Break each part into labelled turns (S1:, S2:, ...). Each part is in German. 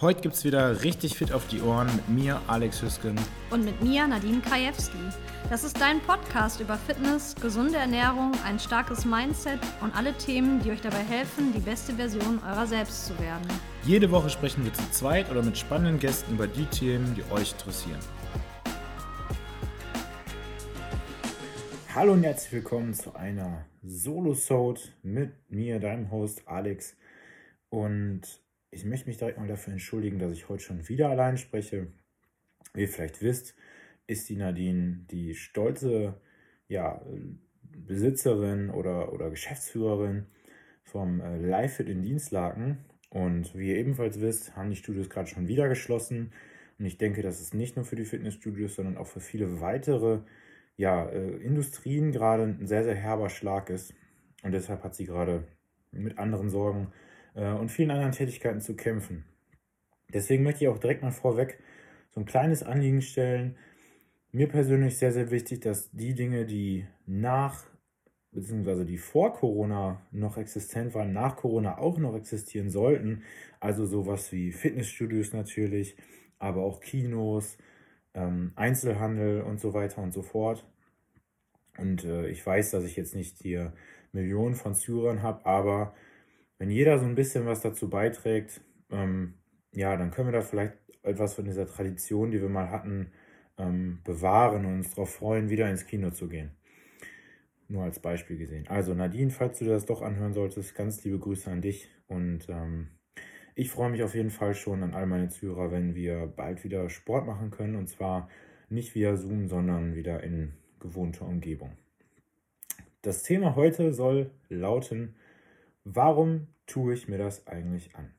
S1: Heute gibt es wieder richtig fit auf die Ohren mit mir, Alex Hüsken.
S2: Und mit mir, Nadine Krajewski. Das ist dein Podcast über Fitness, gesunde Ernährung, ein starkes Mindset und alle Themen, die euch dabei helfen, die beste Version eurer selbst zu werden.
S1: Jede Woche sprechen wir zu zweit oder mit spannenden Gästen über die Themen, die euch interessieren. Hallo und herzlich willkommen zu einer Solo-Sode mit mir, deinem Host Alex. Und ich möchte mich direkt mal dafür entschuldigen, dass ich heute schon wieder allein spreche. Wie ihr vielleicht wisst, ist die Nadine die stolze ja, Besitzerin oder, oder Geschäftsführerin vom äh, LiveFit in Dienstlaken. Und wie ihr ebenfalls wisst, haben die Studios gerade schon wieder geschlossen. Und ich denke, dass es nicht nur für die Fitnessstudios, sondern auch für viele weitere ja, äh, Industrien gerade ein sehr, sehr herber Schlag ist. Und deshalb hat sie gerade mit anderen Sorgen und vielen anderen Tätigkeiten zu kämpfen. Deswegen möchte ich auch direkt mal vorweg so ein kleines Anliegen stellen. Mir persönlich sehr, sehr wichtig, dass die Dinge, die nach beziehungsweise die vor Corona noch existent waren, nach Corona auch noch existieren sollten, also sowas wie Fitnessstudios natürlich, aber auch Kinos, ähm, Einzelhandel und so weiter und so fort. Und äh, ich weiß, dass ich jetzt nicht hier Millionen von Zuhörern habe, aber wenn jeder so ein bisschen was dazu beiträgt, ähm, ja, dann können wir da vielleicht etwas von dieser Tradition, die wir mal hatten, ähm, bewahren und uns darauf freuen, wieder ins Kino zu gehen. Nur als Beispiel gesehen. Also Nadine, falls du das doch anhören solltest, ganz liebe Grüße an dich und ähm, ich freue mich auf jeden Fall schon an all meine Zuhörer, wenn wir bald wieder Sport machen können und zwar nicht via Zoom, sondern wieder in gewohnter Umgebung. Das Thema heute soll lauten, Warum tue ich mir das eigentlich an?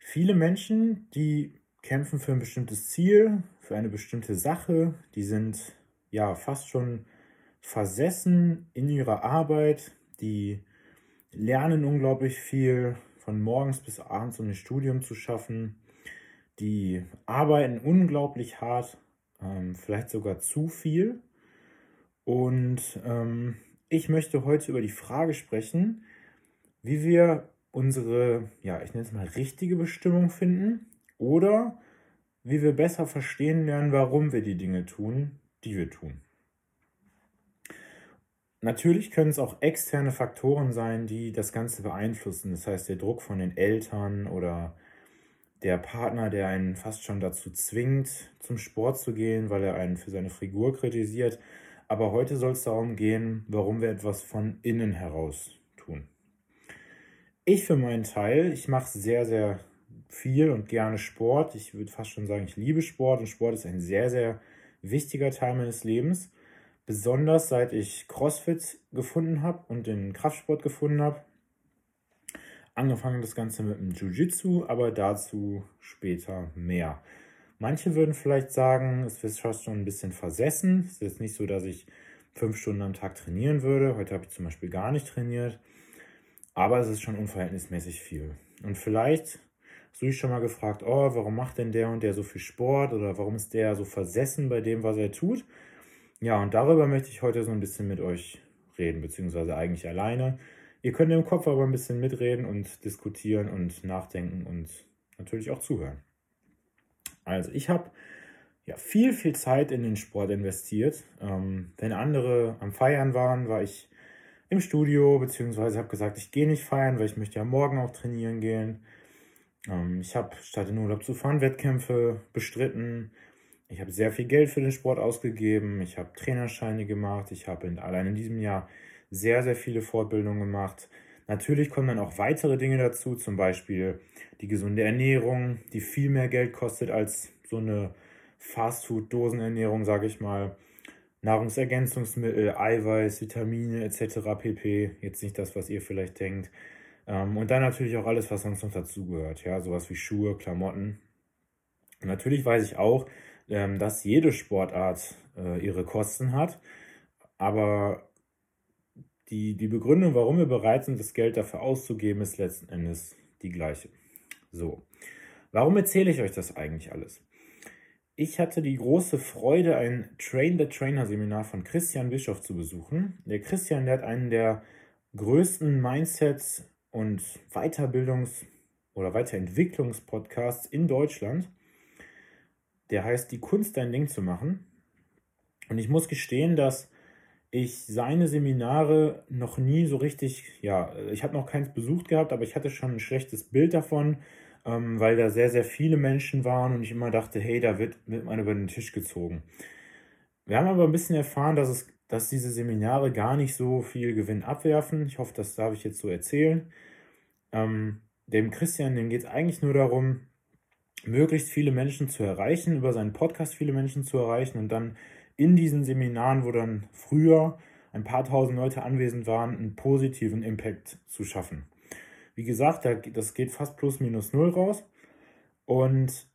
S1: Viele Menschen, die kämpfen für ein bestimmtes Ziel, für eine bestimmte Sache, die sind ja fast schon versessen in ihrer Arbeit, die lernen unglaublich viel, von morgens bis abends um ein Studium zu schaffen, die arbeiten unglaublich hart, ähm, vielleicht sogar zu viel. Und ähm, ich möchte heute über die Frage sprechen, wie wir unsere, ja, ich nenne es mal richtige Bestimmung finden oder wie wir besser verstehen lernen, warum wir die Dinge tun, die wir tun. Natürlich können es auch externe Faktoren sein, die das Ganze beeinflussen. Das heißt, der Druck von den Eltern oder der Partner, der einen fast schon dazu zwingt, zum Sport zu gehen, weil er einen für seine Figur kritisiert. Aber heute soll es darum gehen, warum wir etwas von innen heraus tun. Ich für meinen Teil, ich mache sehr, sehr viel und gerne Sport. Ich würde fast schon sagen, ich liebe Sport und Sport ist ein sehr, sehr wichtiger Teil meines Lebens. Besonders seit ich CrossFit gefunden habe und den Kraftsport gefunden habe. Angefangen das Ganze mit dem Jiu-Jitsu, aber dazu später mehr. Manche würden vielleicht sagen, es ist fast schon ein bisschen versessen. Es ist jetzt nicht so, dass ich fünf Stunden am Tag trainieren würde. Heute habe ich zum Beispiel gar nicht trainiert. Aber es ist schon unverhältnismäßig viel. Und vielleicht hast du dich schon mal gefragt, oh, warum macht denn der und der so viel Sport oder warum ist der so versessen bei dem, was er tut? Ja, und darüber möchte ich heute so ein bisschen mit euch reden, beziehungsweise eigentlich alleine. Ihr könnt im Kopf aber ein bisschen mitreden und diskutieren und nachdenken und natürlich auch zuhören. Also ich habe ja viel, viel Zeit in den Sport investiert. Ähm, wenn andere am Feiern waren, war ich im Studio, beziehungsweise habe gesagt, ich gehe nicht feiern, weil ich möchte ja morgen auch trainieren gehen. Ähm, ich habe statt in Urlaub zu fahren Wettkämpfe bestritten. Ich habe sehr viel Geld für den Sport ausgegeben. Ich habe Trainerscheine gemacht. Ich habe allein in diesem Jahr sehr, sehr viele Fortbildungen gemacht. Natürlich kommen dann auch weitere Dinge dazu, zum Beispiel die gesunde Ernährung, die viel mehr Geld kostet als so eine Fastfood-Dosenernährung, sage ich mal. Nahrungsergänzungsmittel, Eiweiß, Vitamine etc. pp. Jetzt nicht das, was ihr vielleicht denkt. Ähm, und dann natürlich auch alles, was sonst noch dazugehört. Ja, sowas wie Schuhe, Klamotten. Und natürlich weiß ich auch, ähm, dass jede Sportart äh, ihre Kosten hat. Aber die, die Begründung, warum wir bereit sind, das Geld dafür auszugeben, ist letzten Endes die gleiche. So, warum erzähle ich euch das eigentlich alles? Ich hatte die große Freude, ein Train the Trainer Seminar von Christian Bischoff zu besuchen. Der Christian, der hat einen der größten Mindsets und Weiterbildungs- oder Weiterentwicklungspodcasts in Deutschland. Der heißt Die Kunst, dein Ding zu machen. Und ich muss gestehen, dass ich seine Seminare noch nie so richtig, ja, ich habe noch keins besucht gehabt, aber ich hatte schon ein schlechtes Bild davon, ähm, weil da sehr, sehr viele Menschen waren und ich immer dachte, hey, da wird, wird man über den Tisch gezogen. Wir haben aber ein bisschen erfahren, dass, es, dass diese Seminare gar nicht so viel Gewinn abwerfen. Ich hoffe, das darf ich jetzt so erzählen. Ähm, dem Christian, dem geht es eigentlich nur darum, möglichst viele Menschen zu erreichen, über seinen Podcast viele Menschen zu erreichen und dann in diesen Seminaren, wo dann früher ein paar tausend Leute anwesend waren, einen positiven Impact zu schaffen. Wie gesagt, das geht fast plus minus null raus. Und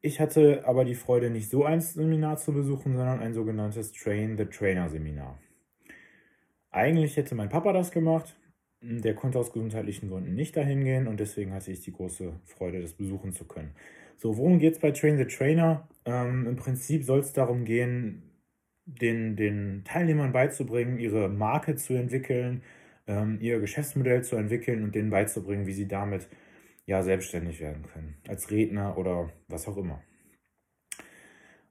S1: ich hatte aber die Freude, nicht so ein Seminar zu besuchen, sondern ein sogenanntes Train the Trainer Seminar. Eigentlich hätte mein Papa das gemacht. Der konnte aus gesundheitlichen Gründen nicht dahin gehen und deswegen hatte ich die große Freude, das besuchen zu können. So, worum geht es bei Train the Trainer? Ähm, Im Prinzip soll es darum gehen, den, den Teilnehmern beizubringen, ihre Marke zu entwickeln, ähm, ihr Geschäftsmodell zu entwickeln und denen beizubringen, wie sie damit ja selbstständig werden können, als Redner oder was auch immer.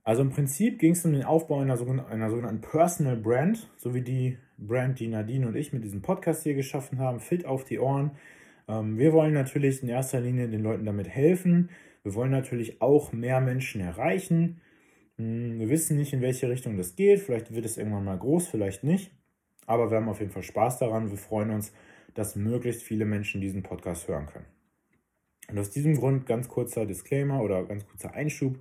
S1: Also im Prinzip ging es um den Aufbau einer, sogenannten, einer sogenannten Personal Brand, so wie die Brand, die Nadine und ich mit diesem Podcast hier geschaffen haben, fit auf die Ohren. Ähm, wir wollen natürlich in erster Linie den Leuten damit helfen. Wir wollen natürlich auch mehr Menschen erreichen. Hm, wir wissen nicht, in welche Richtung das geht. Vielleicht wird es irgendwann mal groß, vielleicht nicht. Aber wir haben auf jeden Fall Spaß daran. Wir freuen uns, dass möglichst viele Menschen diesen Podcast hören können. Und aus diesem Grund ganz kurzer Disclaimer oder ganz kurzer Einschub.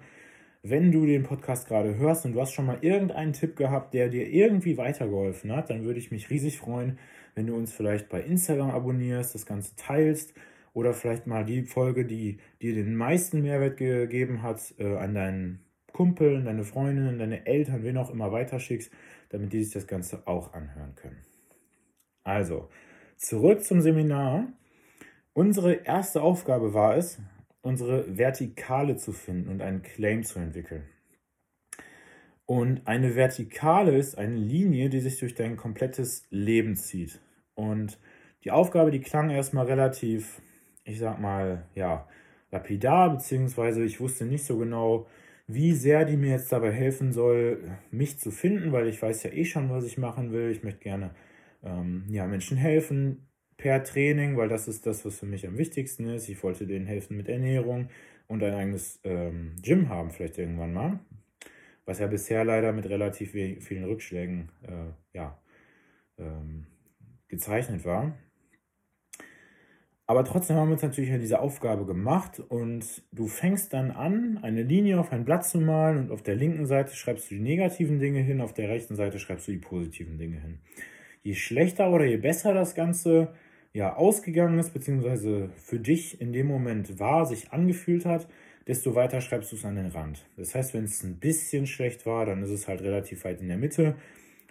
S1: Wenn du den Podcast gerade hörst und du hast schon mal irgendeinen Tipp gehabt, der dir irgendwie weitergeholfen hat, dann würde ich mich riesig freuen, wenn du uns vielleicht bei Instagram abonnierst, das Ganze teilst oder vielleicht mal die Folge, die dir den meisten Mehrwert gegeben hat, äh, an deinen Kumpel, deine Freundinnen, deine Eltern, wen auch immer weiterschickst, damit die sich das Ganze auch anhören können. Also, zurück zum Seminar. Unsere erste Aufgabe war es, unsere Vertikale zu finden und einen Claim zu entwickeln. Und eine Vertikale ist eine Linie, die sich durch dein komplettes Leben zieht. Und die Aufgabe, die klang erstmal relativ, ich sag mal, ja, lapidar, beziehungsweise ich wusste nicht so genau, wie sehr die mir jetzt dabei helfen soll, mich zu finden, weil ich weiß ja eh schon, was ich machen will. Ich möchte gerne ähm, ja, Menschen helfen per Training, weil das ist das, was für mich am wichtigsten ist. Ich wollte denen helfen mit Ernährung und ein eigenes ähm, Gym haben, vielleicht irgendwann mal. Was ja bisher leider mit relativ vielen Rückschlägen äh, ja, ähm, gezeichnet war. Aber trotzdem haben wir uns natürlich diese Aufgabe gemacht und du fängst dann an, eine Linie auf ein Blatt zu malen und auf der linken Seite schreibst du die negativen Dinge hin, auf der rechten Seite schreibst du die positiven Dinge hin. Je schlechter oder je besser das Ganze ja ausgegangen ist, beziehungsweise für dich in dem Moment war, sich angefühlt hat, desto weiter schreibst du es an den Rand. Das heißt, wenn es ein bisschen schlecht war, dann ist es halt relativ weit in der Mitte.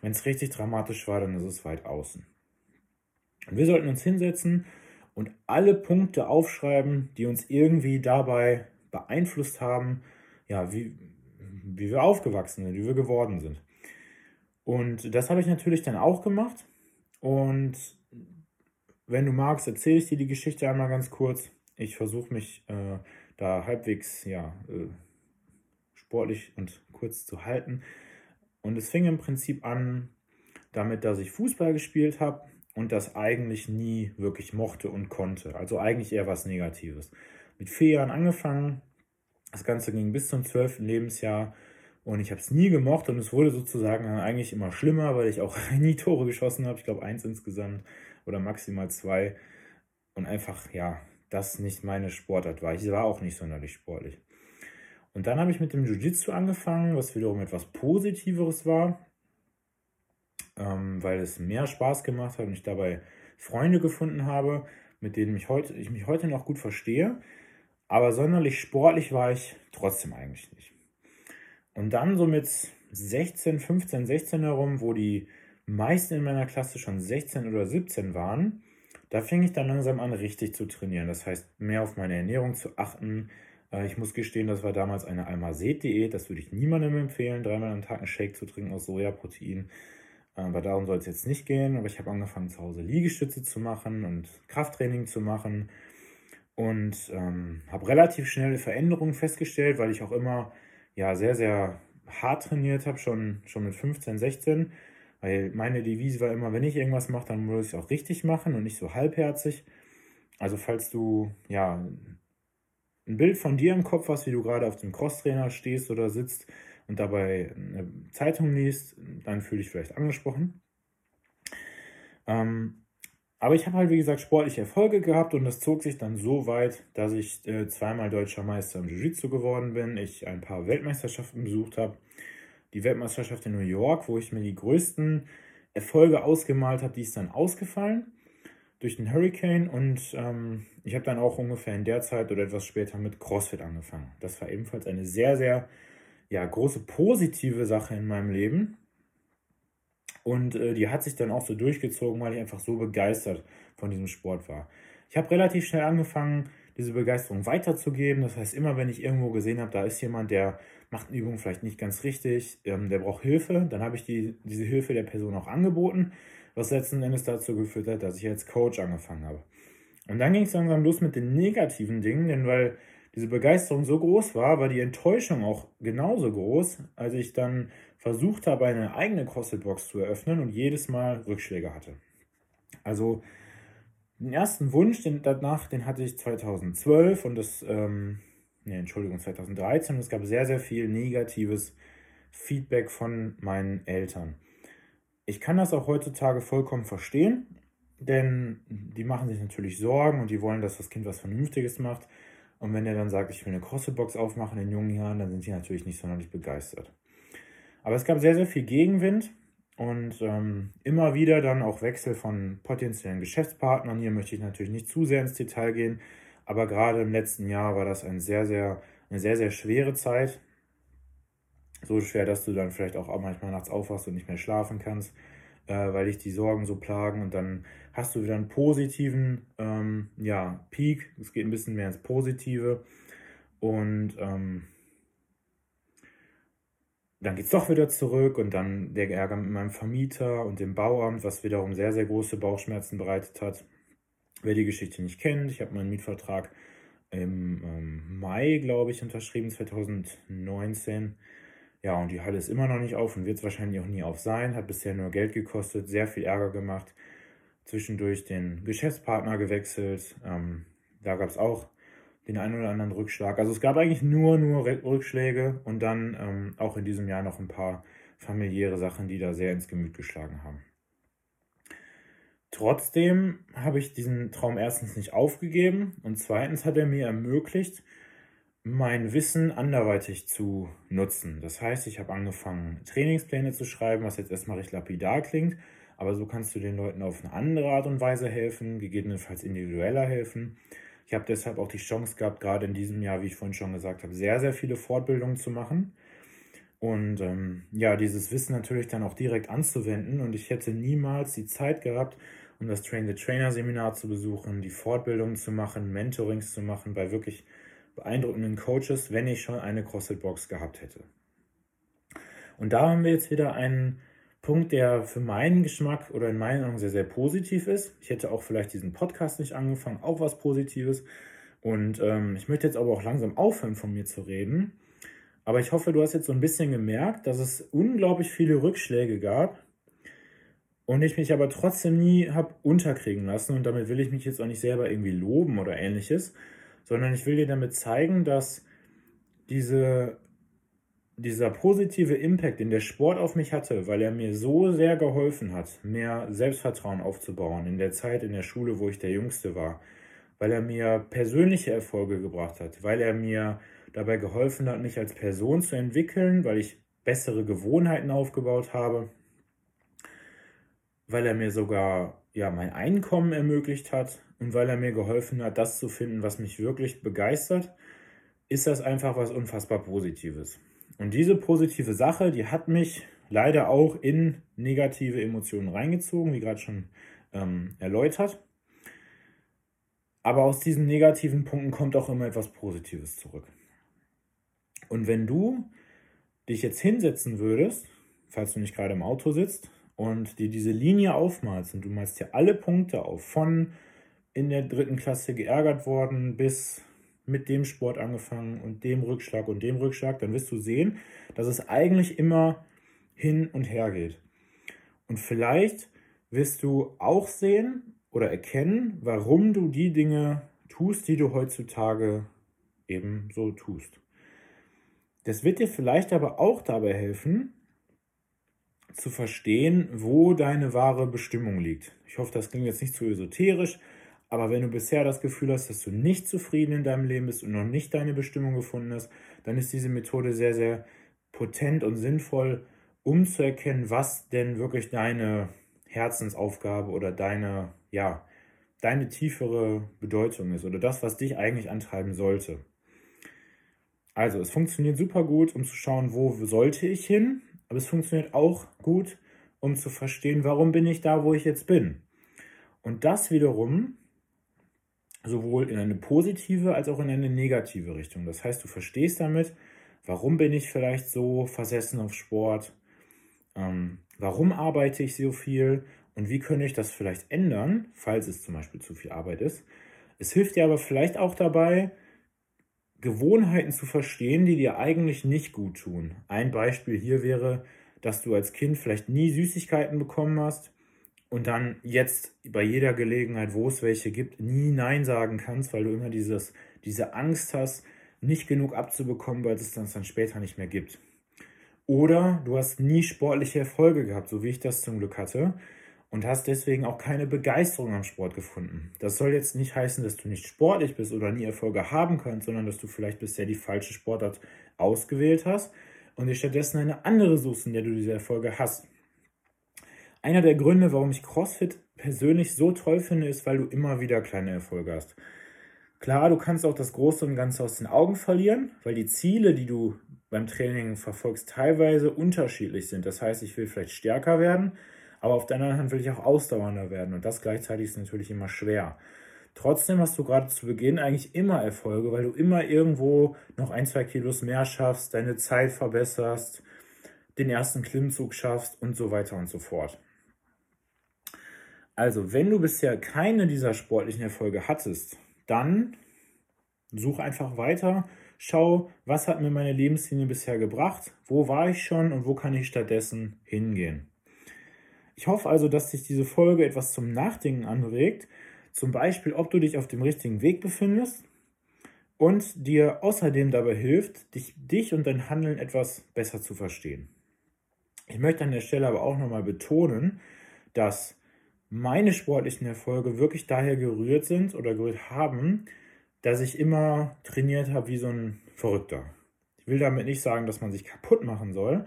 S1: Wenn es richtig dramatisch war, dann ist es weit außen. Und wir sollten uns hinsetzen und alle Punkte aufschreiben, die uns irgendwie dabei beeinflusst haben, ja, wie, wie wir aufgewachsen sind, wie wir geworden sind. Und das habe ich natürlich dann auch gemacht. Und wenn du magst, erzähle ich dir die Geschichte einmal ganz kurz. Ich versuche mich äh, da halbwegs ja, äh, sportlich und kurz zu halten. Und es fing im Prinzip an damit, dass ich Fußball gespielt habe und das eigentlich nie wirklich mochte und konnte. Also eigentlich eher was Negatives. Mit vier Jahren angefangen, das Ganze ging bis zum zwölften Lebensjahr und ich habe es nie gemocht und es wurde sozusagen eigentlich immer schlimmer, weil ich auch nie Tore geschossen habe. Ich glaube eins insgesamt oder maximal zwei und einfach ja, das nicht meine Sportart war. Ich war auch nicht sonderlich sportlich. Und dann habe ich mit dem Jiu-Jitsu angefangen, was wiederum etwas Positiveres war ähm, weil es mehr Spaß gemacht hat und ich dabei Freunde gefunden habe, mit denen mich heute, ich mich heute noch gut verstehe. Aber sonderlich sportlich war ich trotzdem eigentlich nicht. Und dann so mit 16, 15, 16 herum, wo die meisten in meiner Klasse schon 16 oder 17 waren, da fing ich dann langsam an, richtig zu trainieren. Das heißt, mehr auf meine Ernährung zu achten. Äh, ich muss gestehen, das war damals eine Almazet-Diät. Das würde ich niemandem empfehlen, dreimal am Tag einen Shake zu trinken aus Sojaprotein. Aber darum soll es jetzt nicht gehen. Aber ich habe angefangen, zu Hause Liegestütze zu machen und Krafttraining zu machen. und ähm, habe relativ schnelle Veränderungen festgestellt, weil ich auch immer ja sehr, sehr hart trainiert habe, schon, schon mit 15, 16. Weil meine Devise war immer, wenn ich irgendwas mache, dann muss ich es auch richtig machen und nicht so halbherzig. Also falls du ja ein Bild von dir im Kopf hast, wie du gerade auf dem Crosstrainer stehst oder sitzt und dabei eine Zeitung liest, dann fühle ich vielleicht angesprochen. Ähm, aber ich habe halt, wie gesagt, sportliche Erfolge gehabt und das zog sich dann so weit, dass ich äh, zweimal deutscher Meister im Jiu-Jitsu geworden bin, ich ein paar Weltmeisterschaften besucht habe. Die Weltmeisterschaft in New York, wo ich mir die größten Erfolge ausgemalt habe, die ist dann ausgefallen durch den Hurricane und ähm, ich habe dann auch ungefähr in der Zeit oder etwas später mit CrossFit angefangen. Das war ebenfalls eine sehr, sehr ja, große positive Sache in meinem Leben. Und äh, die hat sich dann auch so durchgezogen, weil ich einfach so begeistert von diesem Sport war. Ich habe relativ schnell angefangen, diese Begeisterung weiterzugeben. Das heißt, immer wenn ich irgendwo gesehen habe, da ist jemand, der macht eine Übung vielleicht nicht ganz richtig, ähm, der braucht Hilfe, dann habe ich die, diese Hilfe der Person auch angeboten was letzten Endes dazu geführt hat, dass ich als Coach angefangen habe. Und dann ging es langsam los mit den negativen Dingen, denn weil diese Begeisterung so groß war, war die Enttäuschung auch genauso groß, als ich dann versucht habe, eine eigene CrossFit-Box zu eröffnen und jedes Mal Rückschläge hatte. Also den ersten Wunsch den, danach, den hatte ich 2012 und das, ähm, nee, Entschuldigung, 2013 und es gab sehr, sehr viel negatives Feedback von meinen Eltern. Ich kann das auch heutzutage vollkommen verstehen, denn die machen sich natürlich Sorgen und die wollen, dass das Kind was Vernünftiges macht. Und wenn er dann sagt, ich will eine CrossFit-Box aufmachen in jungen Jahren, dann sind die natürlich nicht sonderlich begeistert. Aber es gab sehr, sehr viel Gegenwind und ähm, immer wieder dann auch Wechsel von potenziellen Geschäftspartnern. Hier möchte ich natürlich nicht zu sehr ins Detail gehen, aber gerade im letzten Jahr war das ein sehr, sehr, eine sehr, sehr schwere Zeit so schwer, dass du dann vielleicht auch manchmal nachts aufwachst und nicht mehr schlafen kannst, äh, weil dich die Sorgen so plagen und dann hast du wieder einen positiven ähm, ja, Peak. Es geht ein bisschen mehr ins Positive und ähm, dann geht es doch wieder zurück und dann der Ärger mit meinem Vermieter und dem Bauamt, was wiederum sehr, sehr große Bauchschmerzen bereitet hat. Wer die Geschichte nicht kennt, ich habe meinen Mietvertrag im ähm, Mai, glaube ich, unterschrieben, 2019. Ja, und die Halle ist immer noch nicht auf und wird es wahrscheinlich auch nie auf sein. Hat bisher nur Geld gekostet, sehr viel Ärger gemacht. Zwischendurch den Geschäftspartner gewechselt. Ähm, da gab es auch den einen oder anderen Rückschlag. Also es gab eigentlich nur, nur Rückschläge und dann ähm, auch in diesem Jahr noch ein paar familiäre Sachen, die da sehr ins Gemüt geschlagen haben. Trotzdem habe ich diesen Traum erstens nicht aufgegeben und zweitens hat er mir ermöglicht, mein Wissen anderweitig zu nutzen. Das heißt, ich habe angefangen, Trainingspläne zu schreiben, was jetzt erstmal recht lapidar klingt, aber so kannst du den Leuten auf eine andere Art und Weise helfen, gegebenenfalls individueller helfen. Ich habe deshalb auch die Chance gehabt, gerade in diesem Jahr, wie ich vorhin schon gesagt habe, sehr, sehr viele Fortbildungen zu machen. Und ähm, ja, dieses Wissen natürlich dann auch direkt anzuwenden. Und ich hätte niemals die Zeit gehabt, um das Train the Trainer Seminar zu besuchen, die Fortbildungen zu machen, Mentorings zu machen bei wirklich beeindruckenden Coaches, wenn ich schon eine CrossFit-Box gehabt hätte. Und da haben wir jetzt wieder einen Punkt, der für meinen Geschmack oder in meinen Augen sehr, sehr positiv ist. Ich hätte auch vielleicht diesen Podcast nicht angefangen, auch was Positives. Und ähm, ich möchte jetzt aber auch langsam aufhören, von mir zu reden. Aber ich hoffe, du hast jetzt so ein bisschen gemerkt, dass es unglaublich viele Rückschläge gab und ich mich aber trotzdem nie habe unterkriegen lassen. Und damit will ich mich jetzt auch nicht selber irgendwie loben oder ähnliches, sondern ich will dir damit zeigen, dass diese, dieser positive Impact, den der Sport auf mich hatte, weil er mir so sehr geholfen hat, mehr Selbstvertrauen aufzubauen in der Zeit in der Schule, wo ich der Jüngste war, weil er mir persönliche Erfolge gebracht hat, weil er mir dabei geholfen hat, mich als Person zu entwickeln, weil ich bessere Gewohnheiten aufgebaut habe, weil er mir sogar ja mein Einkommen ermöglicht hat, und weil er mir geholfen hat, das zu finden, was mich wirklich begeistert, ist das einfach was unfassbar Positives. Und diese positive Sache, die hat mich leider auch in negative Emotionen reingezogen, wie gerade schon ähm, erläutert. Aber aus diesen negativen Punkten kommt auch immer etwas Positives zurück. Und wenn du dich jetzt hinsetzen würdest, falls du nicht gerade im Auto sitzt, und dir diese Linie aufmalst und du malst dir alle Punkte auf, von in der dritten Klasse geärgert worden, bis mit dem Sport angefangen und dem Rückschlag und dem Rückschlag, dann wirst du sehen, dass es eigentlich immer hin und her geht. Und vielleicht wirst du auch sehen oder erkennen, warum du die Dinge tust, die du heutzutage eben so tust. Das wird dir vielleicht aber auch dabei helfen, zu verstehen, wo deine wahre Bestimmung liegt. Ich hoffe, das klingt jetzt nicht zu esoterisch, aber wenn du bisher das Gefühl hast, dass du nicht zufrieden in deinem Leben bist und noch nicht deine Bestimmung gefunden hast, dann ist diese Methode sehr, sehr potent und sinnvoll, um zu erkennen, was denn wirklich deine Herzensaufgabe oder deine, ja, deine tiefere Bedeutung ist oder das, was dich eigentlich antreiben sollte. Also, es funktioniert super gut, um zu schauen, wo sollte ich hin, aber es funktioniert auch gut, um zu verstehen, warum bin ich da, wo ich jetzt bin. Und das wiederum sowohl in eine positive als auch in eine negative Richtung. Das heißt, du verstehst damit, warum bin ich vielleicht so versessen auf Sport, ähm, warum arbeite ich so viel und wie könnte ich das vielleicht ändern, falls es zum Beispiel zu viel Arbeit ist. Es hilft dir aber vielleicht auch dabei, Gewohnheiten zu verstehen, die dir eigentlich nicht gut tun. Ein Beispiel hier wäre, dass du als Kind vielleicht nie Süßigkeiten bekommen hast und dann jetzt bei jeder Gelegenheit, wo es welche gibt, nie Nein sagen kannst, weil du immer dieses, diese Angst hast, nicht genug abzubekommen, weil es das dann später nicht mehr gibt. Oder du hast nie sportliche Erfolge gehabt, so wie ich das zum Glück hatte, und hast deswegen auch keine Begeisterung am Sport gefunden. Das soll jetzt nicht heißen, dass du nicht sportlich bist oder nie Erfolge haben kannst, sondern dass du vielleicht bisher die falsche Sportart ausgewählt hast und dir stattdessen eine andere suchst, in der du diese Erfolge hast. Einer der Gründe, warum ich CrossFit persönlich so toll finde, ist, weil du immer wieder kleine Erfolge hast. Klar, du kannst auch das Große und Ganze aus den Augen verlieren, weil die Ziele, die du beim Training verfolgst, teilweise unterschiedlich sind. Das heißt, ich will vielleicht stärker werden, aber auf der anderen Hand will ich auch ausdauernder werden und das gleichzeitig ist natürlich immer schwer. Trotzdem hast du gerade zu Beginn eigentlich immer Erfolge, weil du immer irgendwo noch ein, zwei Kilos mehr schaffst, deine Zeit verbesserst, den ersten Klimmzug schaffst und so weiter und so fort. Also, wenn du bisher keine dieser sportlichen Erfolge hattest, dann such einfach weiter schau, was hat mir meine Lebenslinie bisher gebracht, wo war ich schon und wo kann ich stattdessen hingehen. Ich hoffe also, dass dich diese Folge etwas zum Nachdenken anregt, zum Beispiel, ob du dich auf dem richtigen Weg befindest und dir außerdem dabei hilft, dich, dich und dein Handeln etwas besser zu verstehen. Ich möchte an der Stelle aber auch nochmal betonen, dass meine sportlichen Erfolge wirklich daher gerührt sind oder gerührt haben, dass ich immer trainiert habe wie so ein Verrückter. Ich will damit nicht sagen, dass man sich kaputt machen soll,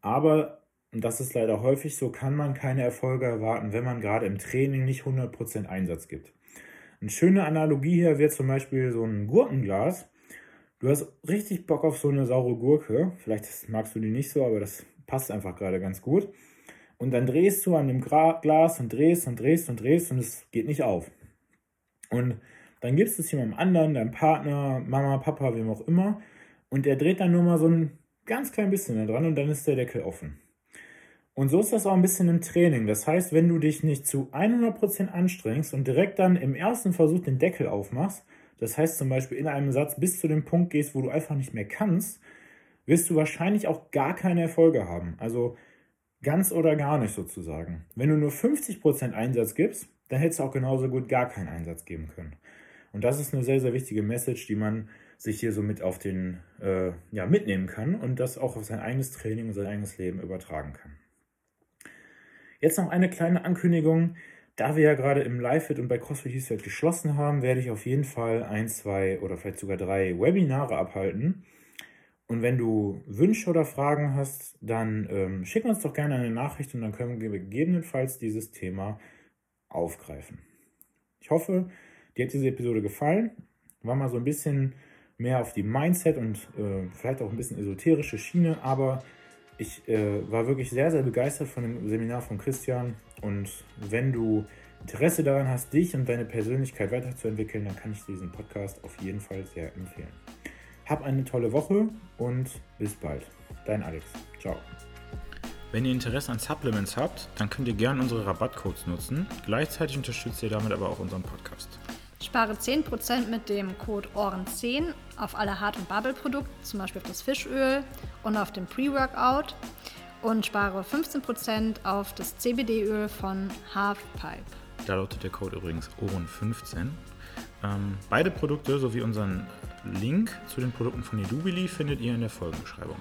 S1: aber, und das ist leider häufig so, kann man keine Erfolge erwarten, wenn man gerade im Training nicht 100% Einsatz gibt. Eine schöne Analogie hier wäre zum Beispiel so ein Gurkenglas. Du hast richtig Bock auf so eine saure Gurke. Vielleicht magst du die nicht so, aber das passt einfach gerade ganz gut. Und dann drehst du an dem Glas und drehst und drehst und drehst und es geht nicht auf. Und dann gibst du es jemandem anderen, deinem Partner, Mama, Papa, wem auch immer. Und der dreht dann nur mal so ein ganz klein bisschen da dran und dann ist der Deckel offen. Und so ist das auch ein bisschen im Training. Das heißt, wenn du dich nicht zu 100% anstrengst und direkt dann im ersten Versuch den Deckel aufmachst, das heißt zum Beispiel in einem Satz bis zu dem Punkt gehst, wo du einfach nicht mehr kannst, wirst du wahrscheinlich auch gar keine Erfolge haben. Also ganz oder gar nicht sozusagen. Wenn du nur 50% Einsatz gibst, dann hättest du auch genauso gut gar keinen Einsatz geben können. Und das ist eine sehr, sehr wichtige Message, die man sich hier so mit auf den, äh, ja, mitnehmen kann und das auch auf sein eigenes Training und sein eigenes Leben übertragen kann. Jetzt noch eine kleine Ankündigung. Da wir ja gerade im Live-Fit und bei CrossFit Eastfeld geschlossen haben, werde ich auf jeden Fall ein, zwei oder vielleicht sogar drei Webinare abhalten. Und wenn du Wünsche oder Fragen hast, dann ähm, schick uns doch gerne eine Nachricht und dann können wir gegebenenfalls dieses Thema aufgreifen. Ich hoffe, Dir hat diese Episode gefallen. War mal so ein bisschen mehr auf die Mindset und äh, vielleicht auch ein bisschen esoterische Schiene, aber ich äh, war wirklich sehr, sehr begeistert von dem Seminar von Christian. Und wenn du Interesse daran hast, dich und deine Persönlichkeit weiterzuentwickeln, dann kann ich diesen Podcast auf jeden Fall sehr empfehlen. Hab eine tolle Woche und bis bald. Dein Alex. Ciao. Wenn ihr Interesse an Supplements habt, dann könnt ihr gerne unsere Rabattcodes nutzen. Gleichzeitig unterstützt ihr damit aber auch unseren Podcast.
S2: Spare 10% mit dem Code OHREN10 auf alle Hart- und Bubble-Produkte, zum Beispiel auf das Fischöl und auf den Pre-Workout und spare 15% auf das CBD-Öl von Halfpipe.
S1: Da lautet der Code übrigens OHREN15. Ähm, beide Produkte sowie unseren Link zu den Produkten von Edubili findet ihr in der Folgenbeschreibung.